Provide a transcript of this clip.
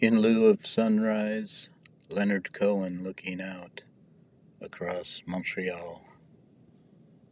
In lieu of sunrise, Leonard Cohen looking out across Montreal.